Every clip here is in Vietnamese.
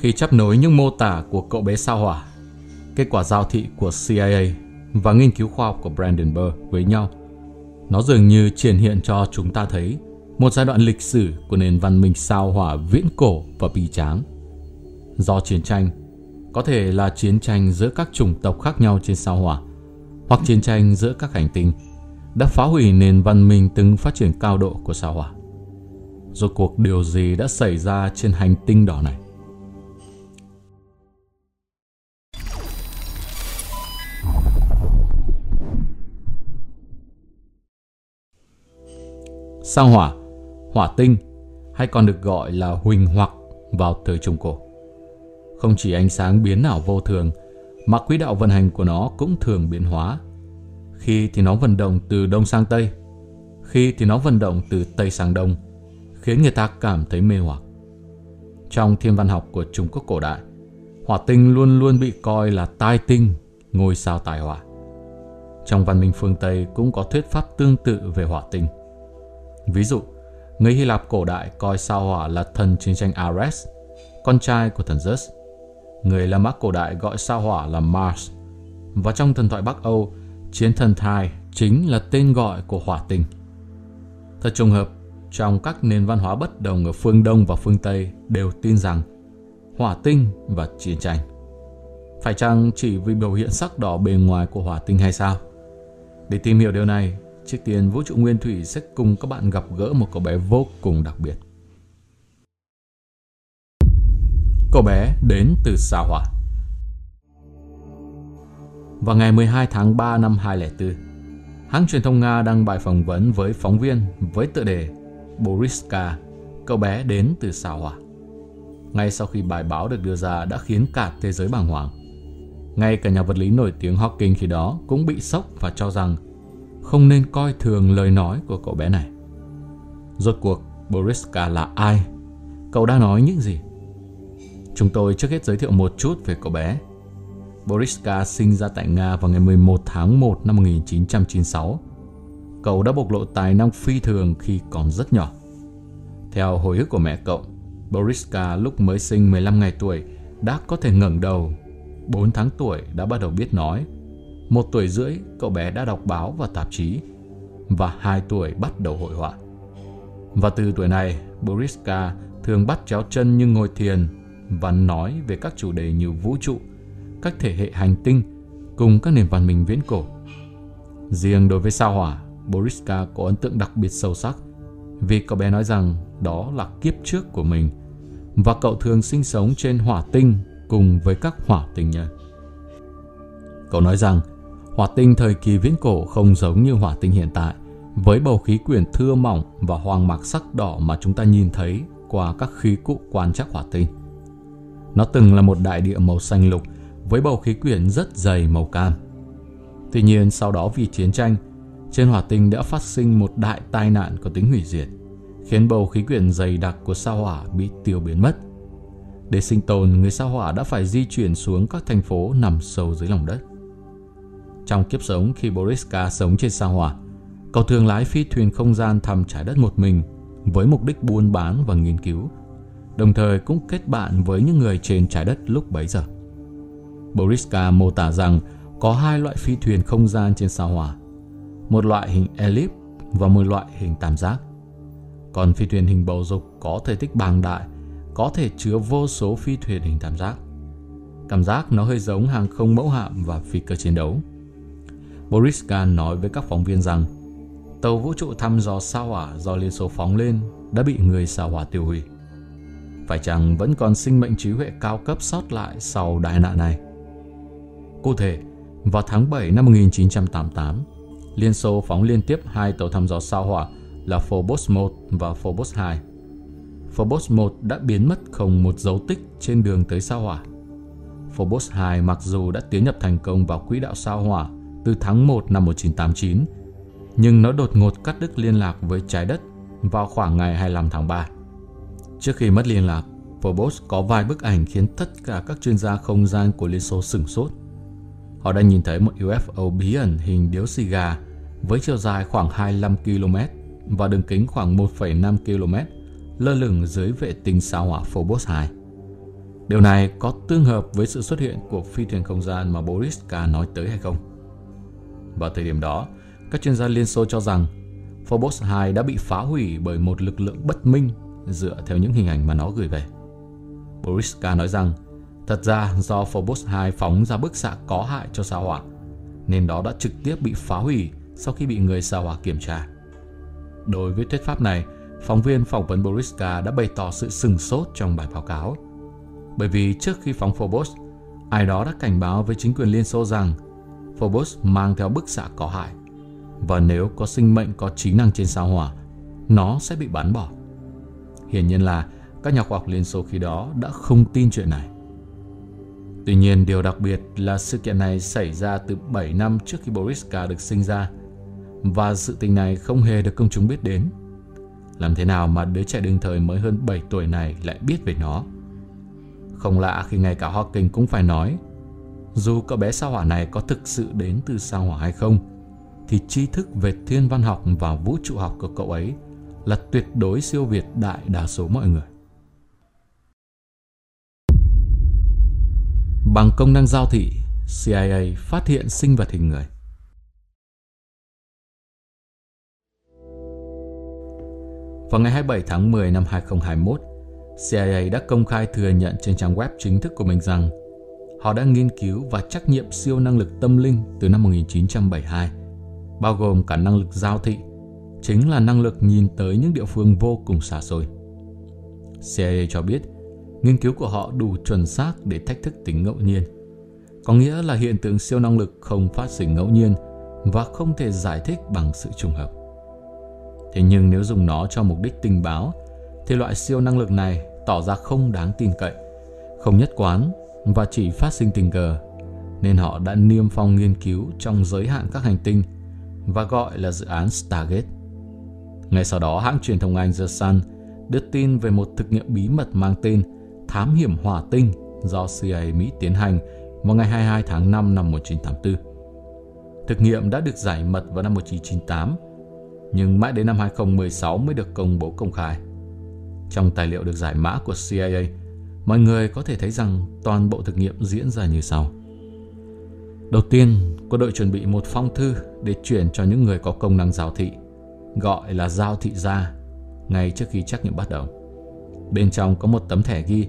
khi chấp nối những mô tả của cậu bé sao hỏa, kết quả giao thị của CIA và nghiên cứu khoa học của Brandon Burr với nhau, nó dường như triển hiện cho chúng ta thấy một giai đoạn lịch sử của nền văn minh sao hỏa viễn cổ và bi tráng. Do chiến tranh, có thể là chiến tranh giữa các chủng tộc khác nhau trên sao hỏa, hoặc chiến tranh giữa các hành tinh, đã phá hủy nền văn minh từng phát triển cao độ của sao hỏa. Rốt cuộc điều gì đã xảy ra trên hành tinh đỏ này? Sao hỏa, hỏa tinh hay còn được gọi là huỳnh hoặc vào thời Trung Cổ. Không chỉ ánh sáng biến ảo vô thường, mà quỹ đạo vận hành của nó cũng thường biến hóa. Khi thì nó vận động từ đông sang tây, khi thì nó vận động từ tây sang đông, khiến người ta cảm thấy mê hoặc. Trong thiên văn học của Trung Quốc cổ đại, hỏa tinh luôn luôn bị coi là tai tinh, ngôi sao tài hỏa. Trong văn minh phương Tây cũng có thuyết pháp tương tự về hỏa tinh. Ví dụ, người Hy Lạp cổ đại coi sao hỏa là thần chiến tranh Ares, con trai của thần Zeus. Người La Mã cổ đại gọi sao hỏa là Mars. Và trong thần thoại Bắc Âu, chiến thần thai chính là tên gọi của hỏa tinh. Thật trùng hợp, trong các nền văn hóa bất đồng ở phương Đông và phương Tây đều tin rằng hỏa tinh và chiến tranh. Phải chăng chỉ vì biểu hiện sắc đỏ bề ngoài của hỏa tinh hay sao? Để tìm hiểu điều này, trước tiên Vũ trụ Nguyên Thủy sẽ cùng các bạn gặp gỡ một cậu bé vô cùng đặc biệt. Cậu bé đến từ sao hỏa. Vào ngày 12 tháng 3 năm 2004, hãng truyền thông Nga đăng bài phỏng vấn với phóng viên với tựa đề Boriska, cậu bé đến từ sao hỏa. Ngay sau khi bài báo được đưa ra đã khiến cả thế giới bàng hoàng. Ngay cả nhà vật lý nổi tiếng Hawking khi đó cũng bị sốc và cho rằng không nên coi thường lời nói của cậu bé này. Rốt cuộc, Boriska là ai? Cậu đã nói những gì? Chúng tôi trước hết giới thiệu một chút về cậu bé. Boriska sinh ra tại Nga vào ngày 11 tháng 1 năm 1996. Cậu đã bộc lộ tài năng phi thường khi còn rất nhỏ. Theo hồi ức của mẹ cậu, Boriska lúc mới sinh 15 ngày tuổi đã có thể ngẩng đầu. 4 tháng tuổi đã bắt đầu biết nói. Một tuổi rưỡi, cậu bé đã đọc báo và tạp chí. Và hai tuổi bắt đầu hội họa. Và từ tuổi này, Boriska thường bắt chéo chân như ngồi thiền và nói về các chủ đề như vũ trụ, các thể hệ hành tinh cùng các nền văn minh viễn cổ. Riêng đối với sao hỏa, Boriska có ấn tượng đặc biệt sâu sắc vì cậu bé nói rằng đó là kiếp trước của mình và cậu thường sinh sống trên hỏa tinh cùng với các hỏa tinh nhân. Cậu nói rằng hỏa tinh thời kỳ viễn cổ không giống như hỏa tinh hiện tại với bầu khí quyển thưa mỏng và hoàng mạc sắc đỏ mà chúng ta nhìn thấy qua các khí cụ quan trắc hỏa tinh. Nó từng là một đại địa màu xanh lục với bầu khí quyển rất dày màu cam. Tuy nhiên sau đó vì chiến tranh, trên hỏa tinh đã phát sinh một đại tai nạn có tính hủy diệt, khiến bầu khí quyển dày đặc của sao hỏa bị tiêu biến mất. Để sinh tồn, người sao hỏa đã phải di chuyển xuống các thành phố nằm sâu dưới lòng đất. Trong kiếp sống khi Boriska sống trên sao hỏa, cậu thường lái phi thuyền không gian thăm trái đất một mình với mục đích buôn bán và nghiên cứu, đồng thời cũng kết bạn với những người trên trái đất lúc bấy giờ. Boriska mô tả rằng có hai loại phi thuyền không gian trên sao hỏa, một loại hình elip và một loại hình tam giác. Còn phi thuyền hình bầu dục có thể tích bàng đại, có thể chứa vô số phi thuyền hình tam giác. Cảm giác nó hơi giống hàng không mẫu hạm và phi cơ chiến đấu. Boris Gan nói với các phóng viên rằng tàu vũ trụ thăm dò sao hỏa do Liên Xô phóng lên đã bị người sao hỏa tiêu hủy. Phải chăng vẫn còn sinh mệnh trí huệ cao cấp sót lại sau đại nạn này? Cụ thể, vào tháng 7 năm 1988, Liên Xô phóng liên tiếp hai tàu thăm dò sao hỏa là Phobos 1 và Phobos 2. Phobos 1 đã biến mất không một dấu tích trên đường tới sao hỏa. Phobos 2 mặc dù đã tiến nhập thành công vào quỹ đạo sao hỏa từ tháng 1 năm 1989, nhưng nó đột ngột cắt đứt liên lạc với trái đất vào khoảng ngày 25 tháng 3. Trước khi mất liên lạc, Phobos có vài bức ảnh khiến tất cả các chuyên gia không gian của Liên Xô sửng sốt. Họ đã nhìn thấy một UFO bí ẩn hình điếu xì gà với chiều dài khoảng 25 km và đường kính khoảng 1,5 km lơ lửng dưới vệ tinh sao hỏa Phobos 2. Điều này có tương hợp với sự xuất hiện của phi thuyền không gian mà Boris K nói tới hay không? Vào thời điểm đó, các chuyên gia Liên Xô cho rằng Phobos 2 đã bị phá hủy bởi một lực lượng bất minh dựa theo những hình ảnh mà nó gửi về. Boriska nói rằng thật ra do Phobos 2 phóng ra bức xạ có hại cho sao hỏa nên đó đã trực tiếp bị phá hủy sau khi bị người sao hỏa kiểm tra. Đối với thuyết pháp này, phóng viên phỏng vấn Boriska đã bày tỏ sự sừng sốt trong bài báo cáo. Bởi vì trước khi phóng Phobos, ai đó đã cảnh báo với chính quyền Liên Xô rằng Phobos mang theo bức xạ có hại và nếu có sinh mệnh có trí năng trên sao hỏa, nó sẽ bị bắn bỏ. Hiển nhiên là các nhà khoa học Liên Xô khi đó đã không tin chuyện này. Tuy nhiên, điều đặc biệt là sự kiện này xảy ra từ 7 năm trước khi Boriska được sinh ra và sự tình này không hề được công chúng biết đến. Làm thế nào mà đứa trẻ đương thời mới hơn 7 tuổi này lại biết về nó? Không lạ khi ngay cả Hawking cũng phải nói dù cậu bé sao hỏa này có thực sự đến từ sao hỏa hay không thì tri thức về thiên văn học và vũ trụ học của cậu ấy là tuyệt đối siêu việt đại đa số mọi người. Bằng công năng giao thị, CIA phát hiện sinh vật hình người. Vào ngày 27 tháng 10 năm 2021, CIA đã công khai thừa nhận trên trang web chính thức của mình rằng họ đã nghiên cứu và trắc nghiệm siêu năng lực tâm linh từ năm 1972, bao gồm cả năng lực giao thị, chính là năng lực nhìn tới những địa phương vô cùng xa xôi. CIA cho biết, nghiên cứu của họ đủ chuẩn xác để thách thức tính ngẫu nhiên. Có nghĩa là hiện tượng siêu năng lực không phát sinh ngẫu nhiên và không thể giải thích bằng sự trùng hợp. Thế nhưng nếu dùng nó cho mục đích tình báo, thì loại siêu năng lực này tỏ ra không đáng tin cậy, không nhất quán và chỉ phát sinh tình cờ, nên họ đã niêm phong nghiên cứu trong giới hạn các hành tinh và gọi là dự án Stargate. Ngay sau đó, hãng truyền thông Anh The Sun đưa tin về một thực nghiệm bí mật mang tên Thám hiểm hỏa tinh do CIA Mỹ tiến hành vào ngày 22 tháng 5 năm 1984. Thực nghiệm đã được giải mật vào năm 1998 nhưng mãi đến năm 2016 mới được công bố công khai. Trong tài liệu được giải mã của CIA, mọi người có thể thấy rằng toàn bộ thực nghiệm diễn ra như sau. Đầu tiên, quân đội chuẩn bị một phong thư để chuyển cho những người có công năng giao thị, gọi là giao thị gia, ngay trước khi trắc nghiệm bắt đầu. Bên trong có một tấm thẻ ghi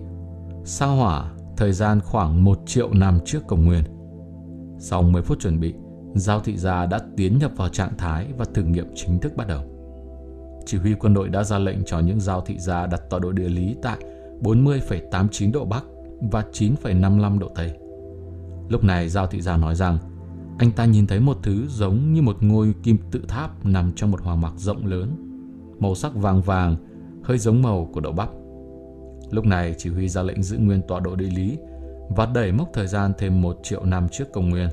sao hỏa thời gian khoảng 1 triệu năm trước công nguyên. Sau 10 phút chuẩn bị, Giao thị gia đã tiến nhập vào trạng thái và thử nghiệm chính thức bắt đầu. Chỉ huy quân đội đã ra lệnh cho những giao thị gia đặt tọa độ địa lý tại 40,89 độ Bắc và 9,55 độ Tây. Lúc này giao thị gia nói rằng anh ta nhìn thấy một thứ giống như một ngôi kim tự tháp nằm trong một hoàng mạc rộng lớn, màu sắc vàng vàng, hơi giống màu của đậu bắp. Lúc này chỉ huy ra lệnh giữ nguyên tọa độ địa lý và đẩy mốc thời gian thêm một triệu năm trước công nguyên.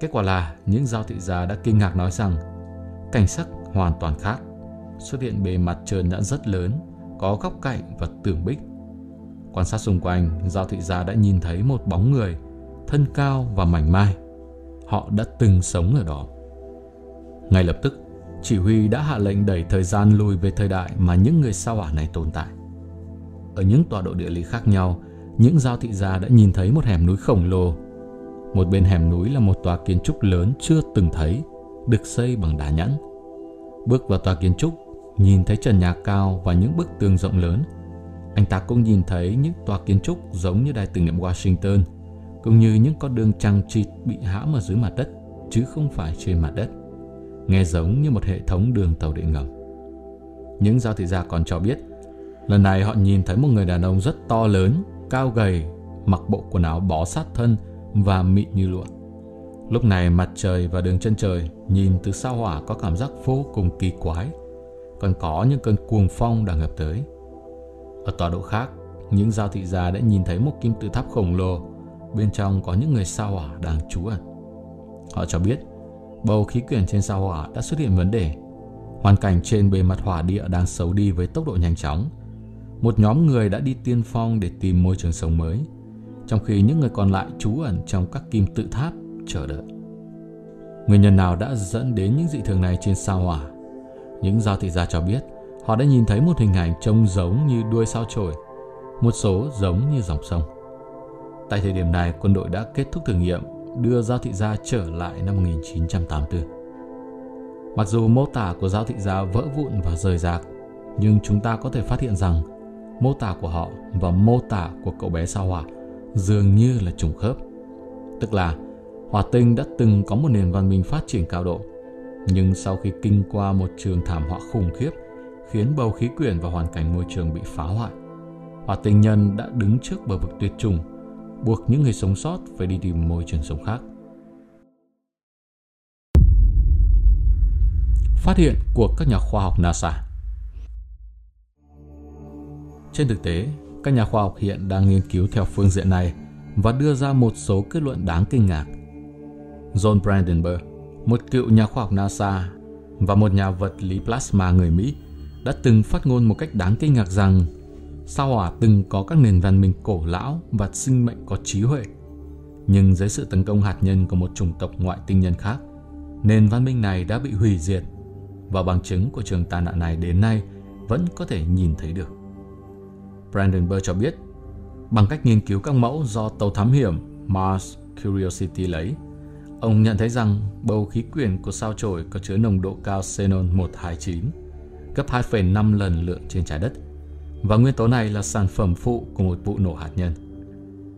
Kết quả là những giao thị gia đã kinh ngạc nói rằng cảnh sắc hoàn toàn khác. Xuất hiện bề mặt trơn đã rất lớn, có góc cạnh và tường bích. Quan sát xung quanh, giao thị gia đã nhìn thấy một bóng người, thân cao và mảnh mai. Họ đã từng sống ở đó. Ngay lập tức, chỉ huy đã hạ lệnh đẩy thời gian lùi về thời đại mà những người sao hỏa này tồn tại. Ở những tọa độ địa lý khác nhau, những giao thị gia đã nhìn thấy một hẻm núi khổng lồ một bên hẻm núi là một tòa kiến trúc lớn chưa từng thấy, được xây bằng đá nhẵn. Bước vào tòa kiến trúc, nhìn thấy trần nhà cao và những bức tường rộng lớn. Anh ta cũng nhìn thấy những tòa kiến trúc giống như đài tưởng niệm Washington, cũng như những con đường trăng trịt bị hãm ở dưới mặt đất, chứ không phải trên mặt đất. Nghe giống như một hệ thống đường tàu điện ngầm. Những giao thị gia còn cho biết, lần này họ nhìn thấy một người đàn ông rất to lớn, cao gầy, mặc bộ quần áo bó sát thân, và mịn như lụa. Lúc này mặt trời và đường chân trời nhìn từ sao hỏa có cảm giác vô cùng kỳ quái, còn có những cơn cuồng phong đang ập tới. Ở tọa độ khác, những giao thị gia đã nhìn thấy một kim tự tháp khổng lồ, bên trong có những người sao hỏa đang trú ẩn. Họ cho biết, bầu khí quyển trên sao hỏa đã xuất hiện vấn đề. Hoàn cảnh trên bề mặt hỏa địa đang xấu đi với tốc độ nhanh chóng. Một nhóm người đã đi tiên phong để tìm môi trường sống mới – trong khi những người còn lại trú ẩn trong các kim tự tháp chờ đợi. Nguyên nhân nào đã dẫn đến những dị thường này trên sao hỏa? Những giao thị gia cho biết họ đã nhìn thấy một hình ảnh trông giống như đuôi sao chổi. một số giống như dòng sông. Tại thời điểm này, quân đội đã kết thúc thử nghiệm đưa Giao Thị Gia trở lại năm 1984. Mặc dù mô tả của Giao Thị Gia vỡ vụn và rời rạc, nhưng chúng ta có thể phát hiện rằng mô tả của họ và mô tả của cậu bé sao hỏa dường như là trùng khớp. Tức là Hỏa tinh đã từng có một nền văn minh phát triển cao độ, nhưng sau khi kinh qua một trường thảm họa khủng khiếp khiến bầu khí quyển và hoàn cảnh môi trường bị phá hoại, hỏa tinh nhân đã đứng trước bờ vực tuyệt chủng, buộc những người sống sót phải đi tìm môi trường sống khác. Phát hiện của các nhà khoa học NASA Trên thực tế, các nhà khoa học hiện đang nghiên cứu theo phương diện này và đưa ra một số kết luận đáng kinh ngạc John Brandenburg, một cựu nhà khoa học NASA và một nhà vật lý plasma người Mỹ, đã từng phát ngôn một cách đáng kinh ngạc rằng sao hỏa từng có các nền văn minh cổ lão và sinh mệnh có trí huệ. Nhưng dưới sự tấn công hạt nhân của một chủng tộc ngoại tinh nhân khác, nền văn minh này đã bị hủy diệt và bằng chứng của trường tai nạn này đến nay vẫn có thể nhìn thấy được. Brandenburg cho biết, bằng cách nghiên cứu các mẫu do tàu thám hiểm Mars Curiosity lấy, Ông nhận thấy rằng bầu khí quyển của sao chổi có chứa nồng độ cao xenon 129, gấp 2,5 lần lượng trên trái đất, và nguyên tố này là sản phẩm phụ của một vụ nổ hạt nhân.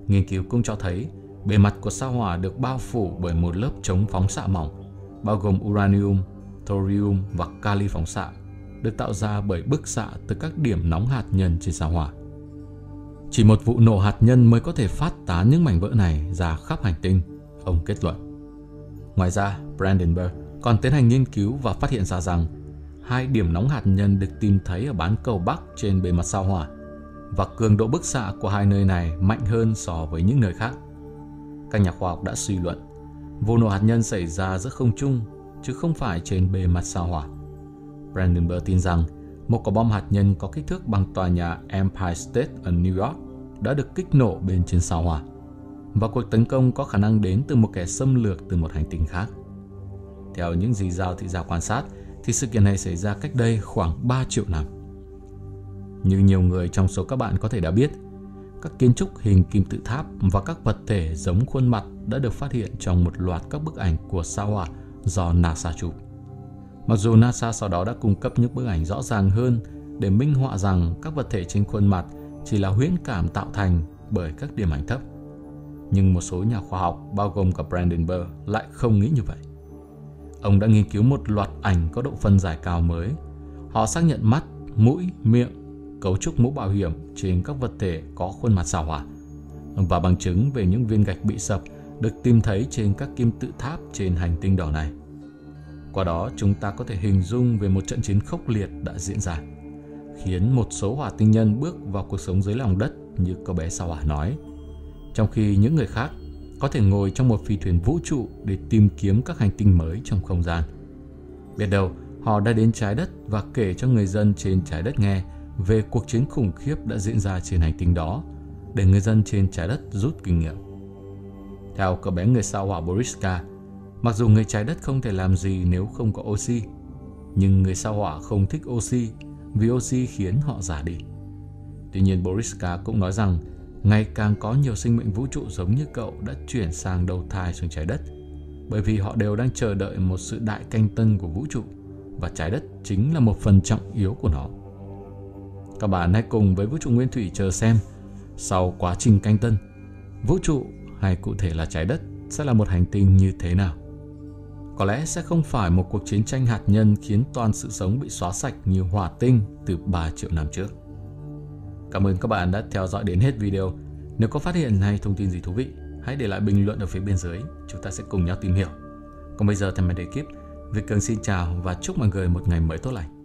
Nghiên cứu cũng cho thấy bề mặt của sao hỏa được bao phủ bởi một lớp chống phóng xạ mỏng, bao gồm uranium, thorium và kali phóng xạ, được tạo ra bởi bức xạ từ các điểm nóng hạt nhân trên sao hỏa. Chỉ một vụ nổ hạt nhân mới có thể phát tán những mảnh vỡ này ra khắp hành tinh, ông kết luận. Ngoài ra, Brandenburg còn tiến hành nghiên cứu và phát hiện ra rằng hai điểm nóng hạt nhân được tìm thấy ở bán cầu Bắc trên bề mặt sao hỏa và cường độ bức xạ của hai nơi này mạnh hơn so với những nơi khác. Các nhà khoa học đã suy luận vụ nổ hạt nhân xảy ra giữa không trung chứ không phải trên bề mặt sao hỏa. Brandenburg tin rằng một quả bom hạt nhân có kích thước bằng tòa nhà Empire State ở New York đã được kích nổ bên trên sao hỏa và cuộc tấn công có khả năng đến từ một kẻ xâm lược từ một hành tinh khác. Theo những gì Giao thị gia quan sát, thì sự kiện này xảy ra cách đây khoảng 3 triệu năm. Như nhiều người trong số các bạn có thể đã biết, các kiến trúc hình kim tự tháp và các vật thể giống khuôn mặt đã được phát hiện trong một loạt các bức ảnh của sao hỏa do NASA chụp. Mặc dù NASA sau đó đã cung cấp những bức ảnh rõ ràng hơn để minh họa rằng các vật thể trên khuôn mặt chỉ là huyễn cảm tạo thành bởi các điểm ảnh thấp nhưng một số nhà khoa học, bao gồm cả Brandenburg, lại không nghĩ như vậy. Ông đã nghiên cứu một loạt ảnh có độ phân giải cao mới. Họ xác nhận mắt, mũi, miệng, cấu trúc mũ bảo hiểm trên các vật thể có khuôn mặt xảo hỏa và bằng chứng về những viên gạch bị sập được tìm thấy trên các kim tự tháp trên hành tinh đỏ này. Qua đó, chúng ta có thể hình dung về một trận chiến khốc liệt đã diễn ra, khiến một số hỏa tinh nhân bước vào cuộc sống dưới lòng đất như cô bé sao hỏa nói – trong khi những người khác có thể ngồi trong một phi thuyền vũ trụ để tìm kiếm các hành tinh mới trong không gian. Biết đâu, họ đã đến trái đất và kể cho người dân trên trái đất nghe về cuộc chiến khủng khiếp đã diễn ra trên hành tinh đó để người dân trên trái đất rút kinh nghiệm. Theo cậu bé người sao hỏa Boriska, mặc dù người trái đất không thể làm gì nếu không có oxy, nhưng người sao hỏa không thích oxy vì oxy khiến họ già đi. Tuy nhiên Boriska cũng nói rằng Ngày càng có nhiều sinh mệnh vũ trụ giống như cậu đã chuyển sang đầu thai xuống trái đất bởi vì họ đều đang chờ đợi một sự đại canh tân của vũ trụ và trái đất chính là một phần trọng yếu của nó. Các bạn hãy cùng với vũ trụ nguyên thủy chờ xem sau quá trình canh tân, vũ trụ hay cụ thể là trái đất sẽ là một hành tinh như thế nào. Có lẽ sẽ không phải một cuộc chiến tranh hạt nhân khiến toàn sự sống bị xóa sạch như hỏa tinh từ 3 triệu năm trước. Cảm ơn các bạn đã theo dõi đến hết video. Nếu có phát hiện hay thông tin gì thú vị, hãy để lại bình luận ở phía bên dưới, chúng ta sẽ cùng nhau tìm hiểu. Còn bây giờ thì mình kíp. Việt Cường xin chào và chúc mọi người một ngày mới tốt lành.